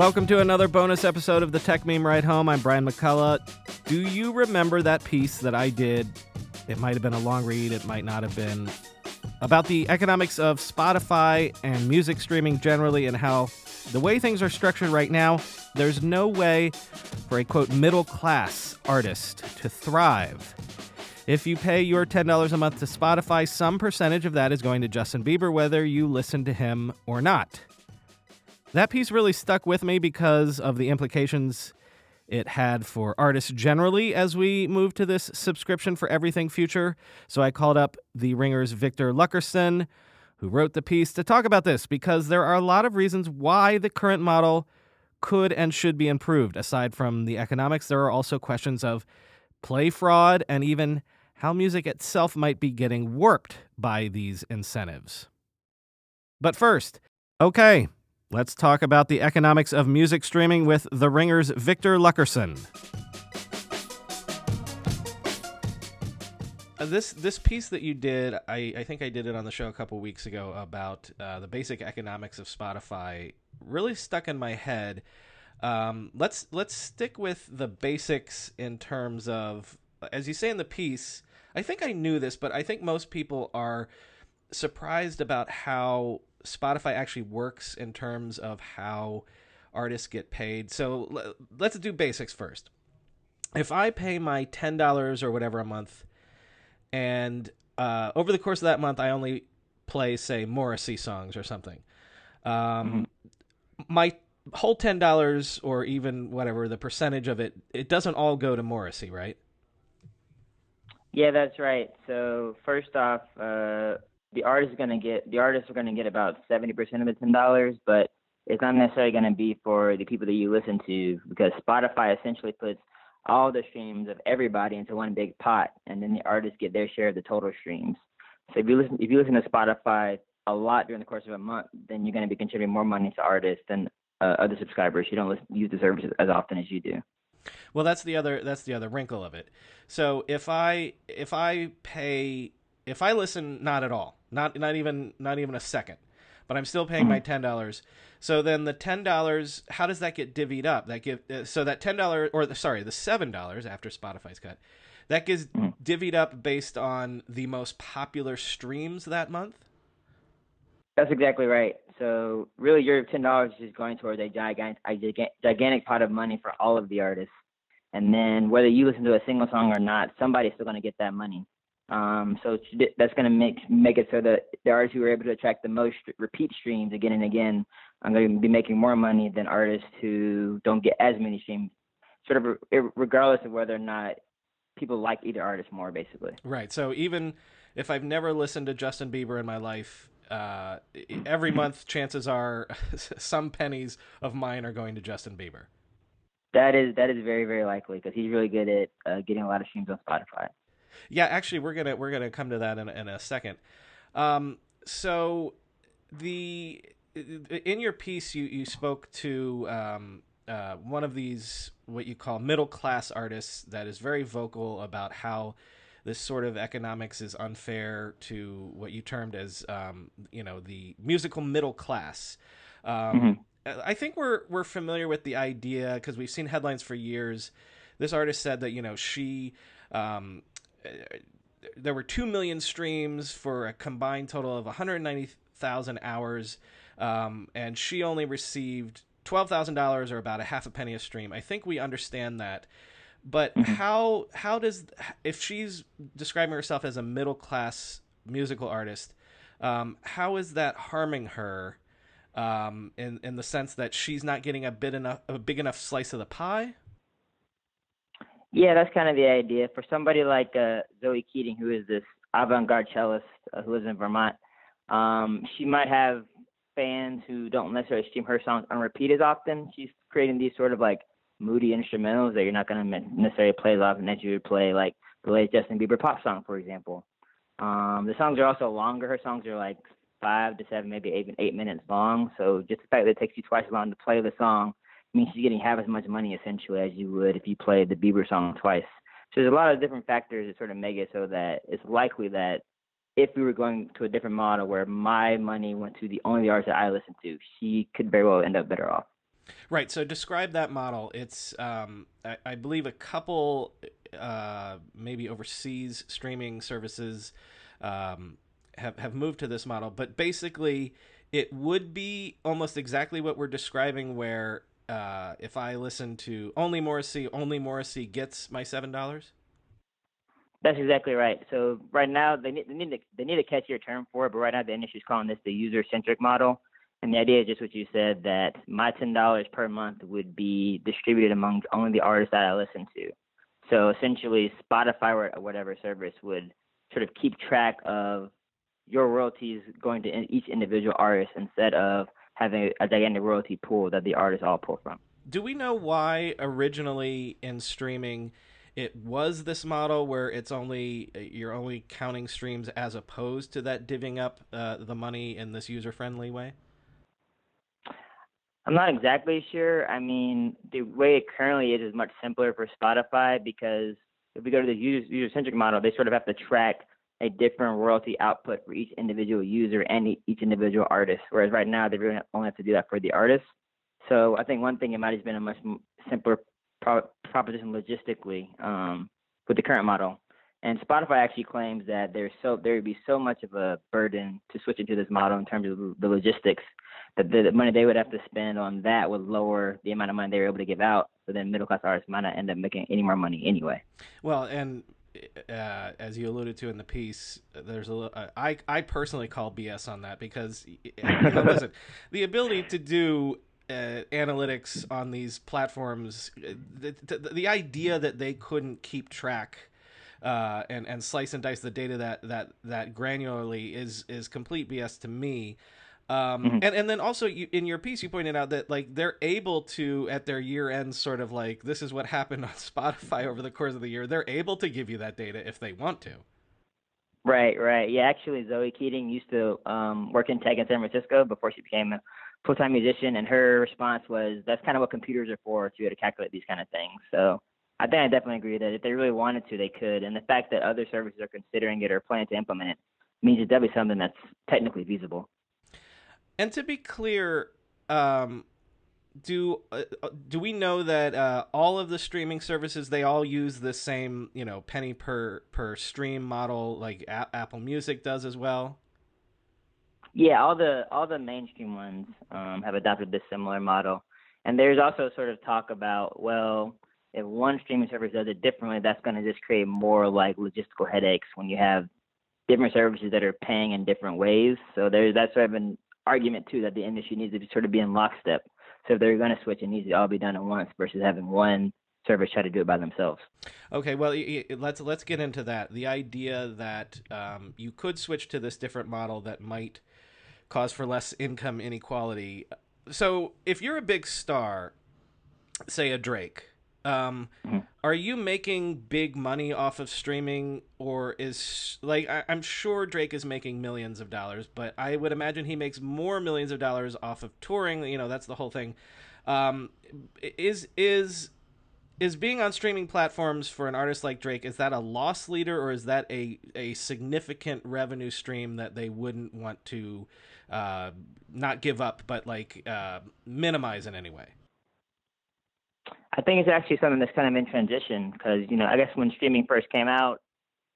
Welcome to another bonus episode of the Techmeme Ride Home. I'm Brian McCullough. Do you remember that piece that I did? It might have been a long read, it might not have been. About the economics of Spotify and music streaming generally, and how the way things are structured right now, there's no way for a quote middle class artist to thrive. If you pay your $10 a month to Spotify, some percentage of that is going to Justin Bieber, whether you listen to him or not. That piece really stuck with me because of the implications it had for artists generally as we move to this subscription for everything future. So I called up the Ringer's Victor Luckerson, who wrote the piece, to talk about this because there are a lot of reasons why the current model could and should be improved. Aside from the economics, there are also questions of play fraud and even how music itself might be getting warped by these incentives. But first, okay, Let's talk about the economics of music streaming with The Ringer's Victor Luckerson. Uh, this this piece that you did, I, I think I did it on the show a couple weeks ago about uh, the basic economics of Spotify. Really stuck in my head. Um, let's let's stick with the basics in terms of, as you say in the piece. I think I knew this, but I think most people are surprised about how Spotify actually works in terms of how artists get paid. So let's do basics first. If I pay my ten dollars or whatever a month, and uh, over the course of that month I only play, say, Morrissey songs or something, um, mm-hmm. my whole ten dollars or even whatever the percentage of it, it doesn't all go to Morrissey, right? Yeah, that's right. So first off, uh, the artist is to get the artists are going to get about 70% of the $10, but it's not necessarily going to be for the people that you listen to because Spotify essentially puts all the streams of everybody into one big pot, and then the artists get their share of the total streams. So if you listen if you listen to Spotify a lot during the course of a month, then you're going to be contributing more money to artists than uh, other subscribers. You don't listen, use the service as often as you do. Well, that's the other that's the other wrinkle of it. So if I if I pay if I listen not at all, not not even not even a second, but I'm still paying mm-hmm. my ten dollars. So then the ten dollars, how does that get divvied up? That give uh, so that ten dollars or the, sorry the seven dollars after Spotify's cut, that gets mm-hmm. divvied up based on the most popular streams that month. That's exactly right. So really, your ten dollars is going towards a gigantic, a gigantic pot of money for all of the artists, and then whether you listen to a single song or not, somebody's still going to get that money. Um, so that's going to make make it so that the artists who are able to attract the most repeat streams again and again are going to be making more money than artists who don't get as many streams, sort of regardless of whether or not people like either artist more, basically. Right. So even if I've never listened to Justin Bieber in my life, uh, every month chances are some pennies of mine are going to Justin Bieber. That is that is very very likely because he's really good at uh, getting a lot of streams on Spotify. Yeah, actually, we're gonna we're gonna come to that in, in a second. Um, so the in your piece, you you spoke to um, uh, one of these what you call middle class artists that is very vocal about how this sort of economics is unfair to what you termed as um, you know the musical middle class. Um, mm-hmm. I think we're we're familiar with the idea because we've seen headlines for years. This artist said that you know she um, there were 2 million streams for a combined total of 190,000 hours. Um, and she only received $12,000 or about a half a penny a stream. I think we understand that. But mm-hmm. how how does if she's describing herself as a middle class musical artist, um, how is that harming her um, in in the sense that she's not getting a bit enough a big enough slice of the pie? Yeah, that's kind of the idea. For somebody like uh, Zoe Keating, who is this avant-garde cellist uh, who lives in Vermont, um, she might have fans who don't necessarily stream her songs on repeat as often. She's creating these sort of like moody instrumentals that you're not going to necessarily play as often as you would play like the latest Justin Bieber pop song, for example. Um, the songs are also longer. Her songs are like five to seven, maybe even eight minutes long. So just the fact that it takes you twice as long to play the song means she's getting half as much money essentially as you would if you played the Bieber song twice. So there's a lot of different factors that sort of make it so that it's likely that if we were going to a different model where my money went to the only artist that I listen to, she could very well end up better off. Right. So describe that model. It's, um, I, I, believe, a couple, uh, maybe overseas streaming services um, have have moved to this model, but basically, it would be almost exactly what we're describing. Where uh, if I listen to only Morrissey, only Morrissey gets my seven dollars. That's exactly right. So right now they need they need to, they need a catchier term for it, but right now the industry's calling this the user centric model. And the idea is just what you said that my ten dollars per month would be distributed among only the artists that I listen to. So essentially, Spotify or whatever service would sort of keep track of your royalties going to each individual artist instead of having a gigantic royalty pool that the artists all pull from. Do we know why originally in streaming it was this model where it's only you're only counting streams as opposed to that divvying up uh, the money in this user friendly way? I'm not exactly sure. I mean, the way it currently is is much simpler for Spotify because if we go to the user centric model, they sort of have to track a different royalty output for each individual user and each individual artist. Whereas right now, they really only have to do that for the artist. So I think one thing it might have been a much simpler pro- proposition logistically um, with the current model. And Spotify actually claims that there's so there would be so much of a burden to switch into this model in terms of the logistics that the money they would have to spend on that would lower the amount of money they were able to give out. So then middle class artists might not end up making any more money anyway. Well, and uh, as you alluded to in the piece, there's a uh, I I personally call BS on that because you know, listen, the ability to do uh, analytics on these platforms, uh, the, the, the, idea that they couldn't keep track uh, and and slice and dice the data that that that granularly is is complete BS to me. Um, mm-hmm. and, and then also you, in your piece, you pointed out that like they're able to at their year end sort of like this is what happened on Spotify over the course of the year. They're able to give you that data if they want to. Right, right. Yeah, actually, Zoe Keating used to um, work in tech in San Francisco before she became a full time musician, and her response was, "That's kind of what computers are for to be able to calculate these kind of things." So I think I definitely agree that if they really wanted to, they could. And the fact that other services are considering it or planning to implement it means it's definitely something that's technically feasible. And to be clear, um, do uh, uh, do we know that uh, all of the streaming services they all use the same you know penny per per stream model like A- Apple Music does as well? Yeah, all the all the mainstream ones um, have adopted this similar model, and there's also sort of talk about well, if one streaming service does it differently, that's going to just create more like logistical headaches when you have different services that are paying in different ways. So there's that's sort of an argument too that the industry needs to sort of be in lockstep. So if they're going to switch, it needs to all be done at once versus having one service try to do it by themselves. Okay, well, let's let's get into that. The idea that um, you could switch to this different model that might cause for less income inequality. So if you're a big star, say a Drake, um, mm-hmm. Are you making big money off of streaming, or is like I, am sure Drake is making millions of dollars, but I would imagine he makes more millions of dollars off of touring. You know, that's the whole thing. Um, is is is being on streaming platforms for an artist like Drake is that a loss leader or is that a a significant revenue stream that they wouldn't want to uh, not give up but like uh, minimize in any way? I think it's actually something that's kind of in transition because you know I guess when streaming first came out,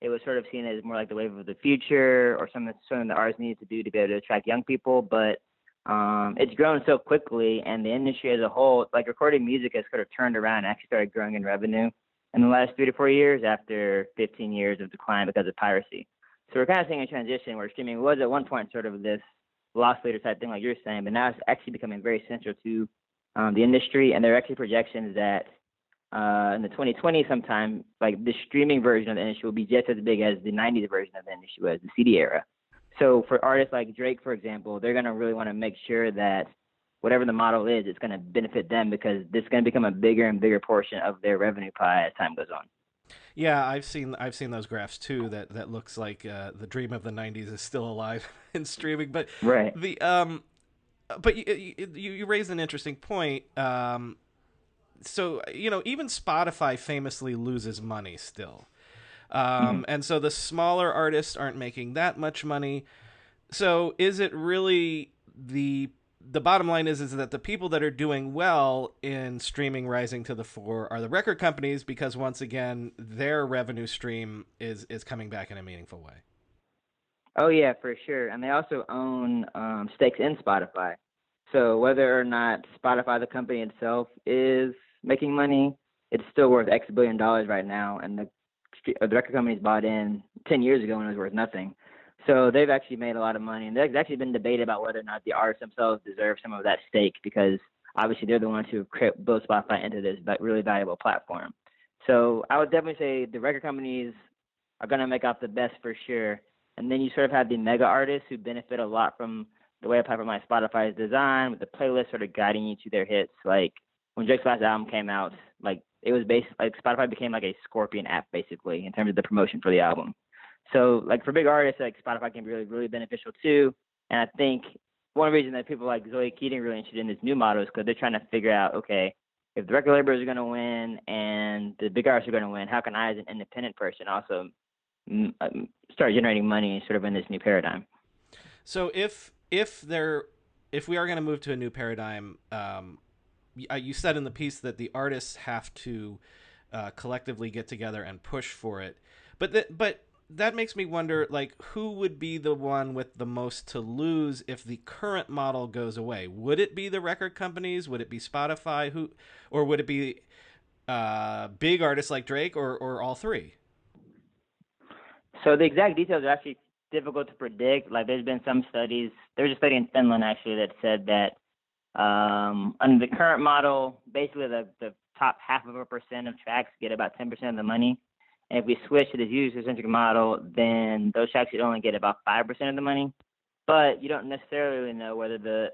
it was sort of seen as more like the wave of the future or something something the artists needed to do to be able to attract young people. But um, it's grown so quickly, and the industry as a whole, like recording music, has sort of turned around and actually started growing in revenue in the last three to four years after 15 years of decline because of piracy. So we're kind of seeing a transition where streaming was at one point sort of this loss leader type thing, like you're saying, but now it's actually becoming very central to um, the industry, and there are actually projections that uh, in the 2020 sometime, like the streaming version of the industry will be just as big as the 90s version of the industry was, the CD era. So for artists like Drake, for example, they're going to really want to make sure that whatever the model is, it's going to benefit them because this is going to become a bigger and bigger portion of their revenue pie as time goes on. Yeah, I've seen I've seen those graphs too. That that looks like uh, the dream of the '90s is still alive in streaming. But right. the um, but you, you, you raised an interesting point. Um, so you know, even Spotify famously loses money still, um, mm-hmm. and so the smaller artists aren't making that much money. So is it really the the bottom line is is that the people that are doing well in streaming rising to the fore are the record companies because once again their revenue stream is is coming back in a meaningful way. Oh yeah, for sure. And they also own um, stakes in Spotify. So whether or not Spotify, the company itself, is making money, it's still worth X billion dollars right now, and the the record companies bought in ten years ago when it was worth nothing. So they've actually made a lot of money, and there's actually been debate about whether or not the artists themselves deserve some of that stake because obviously they're the ones who have built Spotify into this really valuable platform. So I would definitely say the record companies are going to make off the best for sure. And then you sort of have the mega artists who benefit a lot from the way a platform like Spotify is designed, with the playlist sort of guiding you to their hits. Like when Drake's last album came out, like it was based like Spotify became like a Scorpion app basically in terms of the promotion for the album. So like for big artists, like Spotify can be really really beneficial too. And I think one reason that people like Zoe Keating really interested in this new model is because they're trying to figure out, okay, if the record labels are going to win and the big artists are going to win, how can I, as an independent person, also start generating money sort of in this new paradigm? So if if there if we are going to move to a new paradigm, um, you said in the piece that the artists have to uh, collectively get together and push for it, but that but that makes me wonder like who would be the one with the most to lose if the current model goes away? Would it be the record companies? Would it be spotify? Who or would it be uh, big artists like drake or, or all three so the exact details are actually difficult to predict like there's been some studies there was a study in finland actually that said that um, under the current model basically the, the top half of a percent of tracks get about 10% of the money and if we switch to this user-centric model, then those tracks should only get about five percent of the money. But you don't necessarily know whether the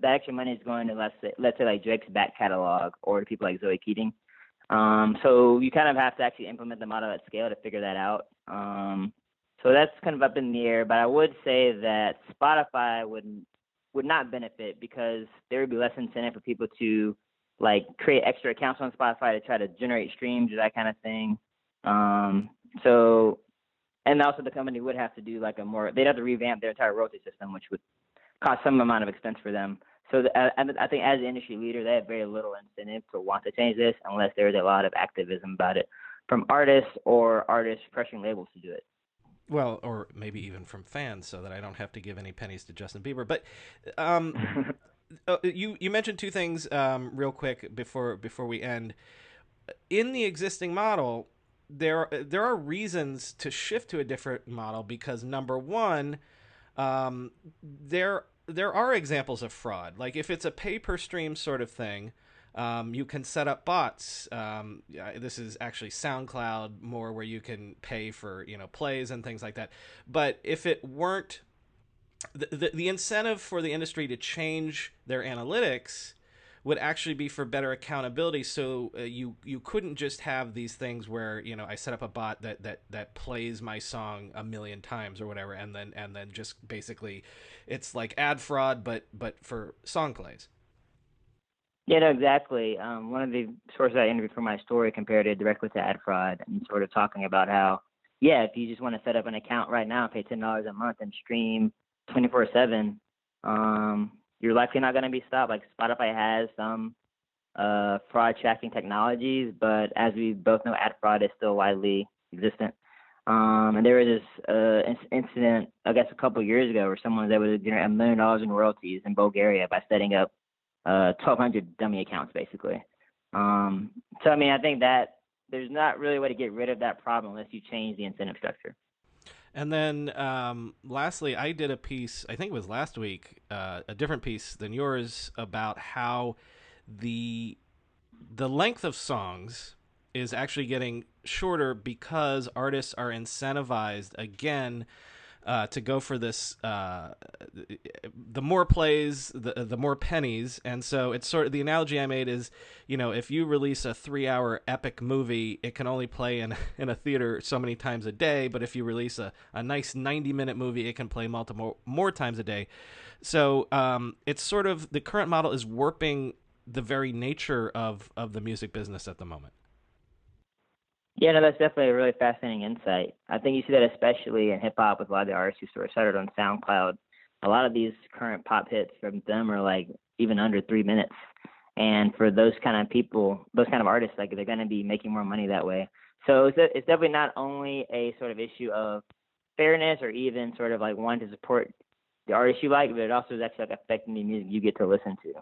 the extra money is going to let's say let's say like Drake's back catalog or to people like Zoe Keating. Um, so you kind of have to actually implement the model at scale to figure that out. Um, so that's kind of up in the air. But I would say that Spotify would would not benefit because there would be less incentive for people to like create extra accounts on Spotify to try to generate streams or that kind of thing. Um, so, and also the company would have to do like a more, they'd have to revamp their entire royalty system, which would cost some amount of expense for them. So the, I, I think as an industry leader, they have very little incentive to want to change this unless there's a lot of activism about it from artists or artists pressuring labels to do it. Well, or maybe even from fans, so that I don't have to give any pennies to Justin Bieber. But um, uh, you you mentioned two things um, real quick before before we end. In the existing model, there there are reasons to shift to a different model because number one, um, there there are examples of fraud. Like if it's a pay per stream sort of thing, um, you can set up bots. Um, this is actually SoundCloud more where you can pay for you know plays and things like that. But if it weren't the, the, the incentive for the industry to change their analytics would actually be for better accountability. So uh, you you couldn't just have these things where you know I set up a bot that that that plays my song a million times or whatever, and then and then just basically, it's like ad fraud, but but for song plays. Yeah, no, exactly. Um, one of the sources I interviewed for my story compared it directly to ad fraud and sort of talking about how, yeah, if you just want to set up an account right now, pay ten dollars a month and stream twenty four seven, um, you're likely not going to be stopped. Like Spotify has some uh, fraud tracking technologies, but as we both know, ad fraud is still widely existent. Um, and there was this uh, incident, I guess, a couple years ago, where someone was able to generate a million dollars in royalties in Bulgaria by setting up uh, 1,200 dummy accounts, basically. Um, so, I mean, I think that there's not really a way to get rid of that problem unless you change the incentive structure. And then um, lastly, I did a piece, I think it was last week, uh, a different piece than yours about how the the length of songs is actually getting shorter because artists are incentivized again uh, to go for this. Uh, the more plays, the the more pennies, and so it's sort of the analogy I made is, you know, if you release a three-hour epic movie, it can only play in in a theater so many times a day, but if you release a, a nice ninety-minute movie, it can play multiple more times a day. So um, it's sort of the current model is warping the very nature of of the music business at the moment. Yeah, no, that's definitely a really fascinating insight. I think you see that especially in hip hop with a lot of the artists who sort of started on SoundCloud a lot of these current pop hits from them are like even under three minutes. And for those kind of people, those kind of artists, like they're going to be making more money that way. So it's, definitely not only a sort of issue of fairness or even sort of like wanting to support the artist you like, but it also is actually like affecting the music you get to listen to.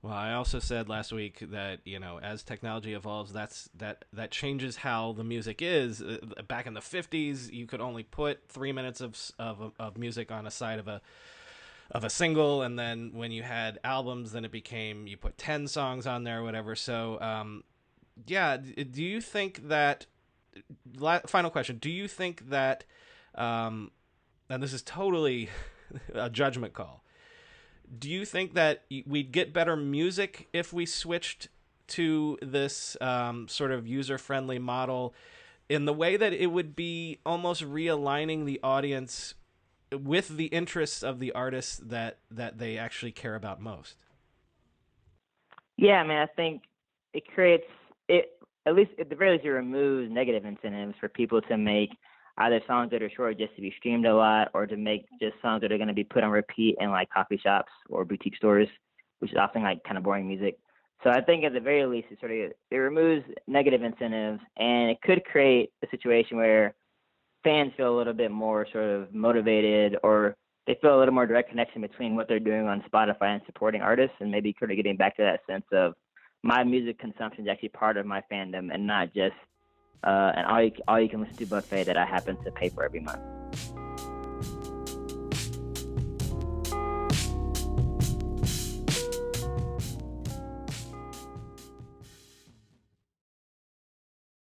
Well, I also said last week that you know as technology evolves, that's that that changes how the music is. Uh, back in the '50s, you could only put three minutes of of of music on a side of a of a single, and then when you had albums, then it became you put ten songs on there, or whatever. So, um, yeah, do you think that? Final question: Do you think that? Um, and this is totally a judgment call do you think that we'd get better music if we switched to this um, sort of user friendly model in the way that it would be almost realigning the audience with the interests of the artists that that they actually care about most? Yeah i mean i think it creates it at least at the very least it removes negative incentives for people to make either songs that are short just to be streamed a lot or to make just songs that are going to be put on repeat in like coffee shops or boutique stores, which is often like kind of boring music. So I think at the very least it sort of it removes negative incentives and it could create a situation where fans feel a little bit more sort of motivated or they feel a little more direct connection between what they're doing on Spotify and supporting artists and maybe kind of getting back to that sense of my music consumption is actually part of my fandom and not just uh, and all you, all you can listen to buffet that I happen to pay for every month.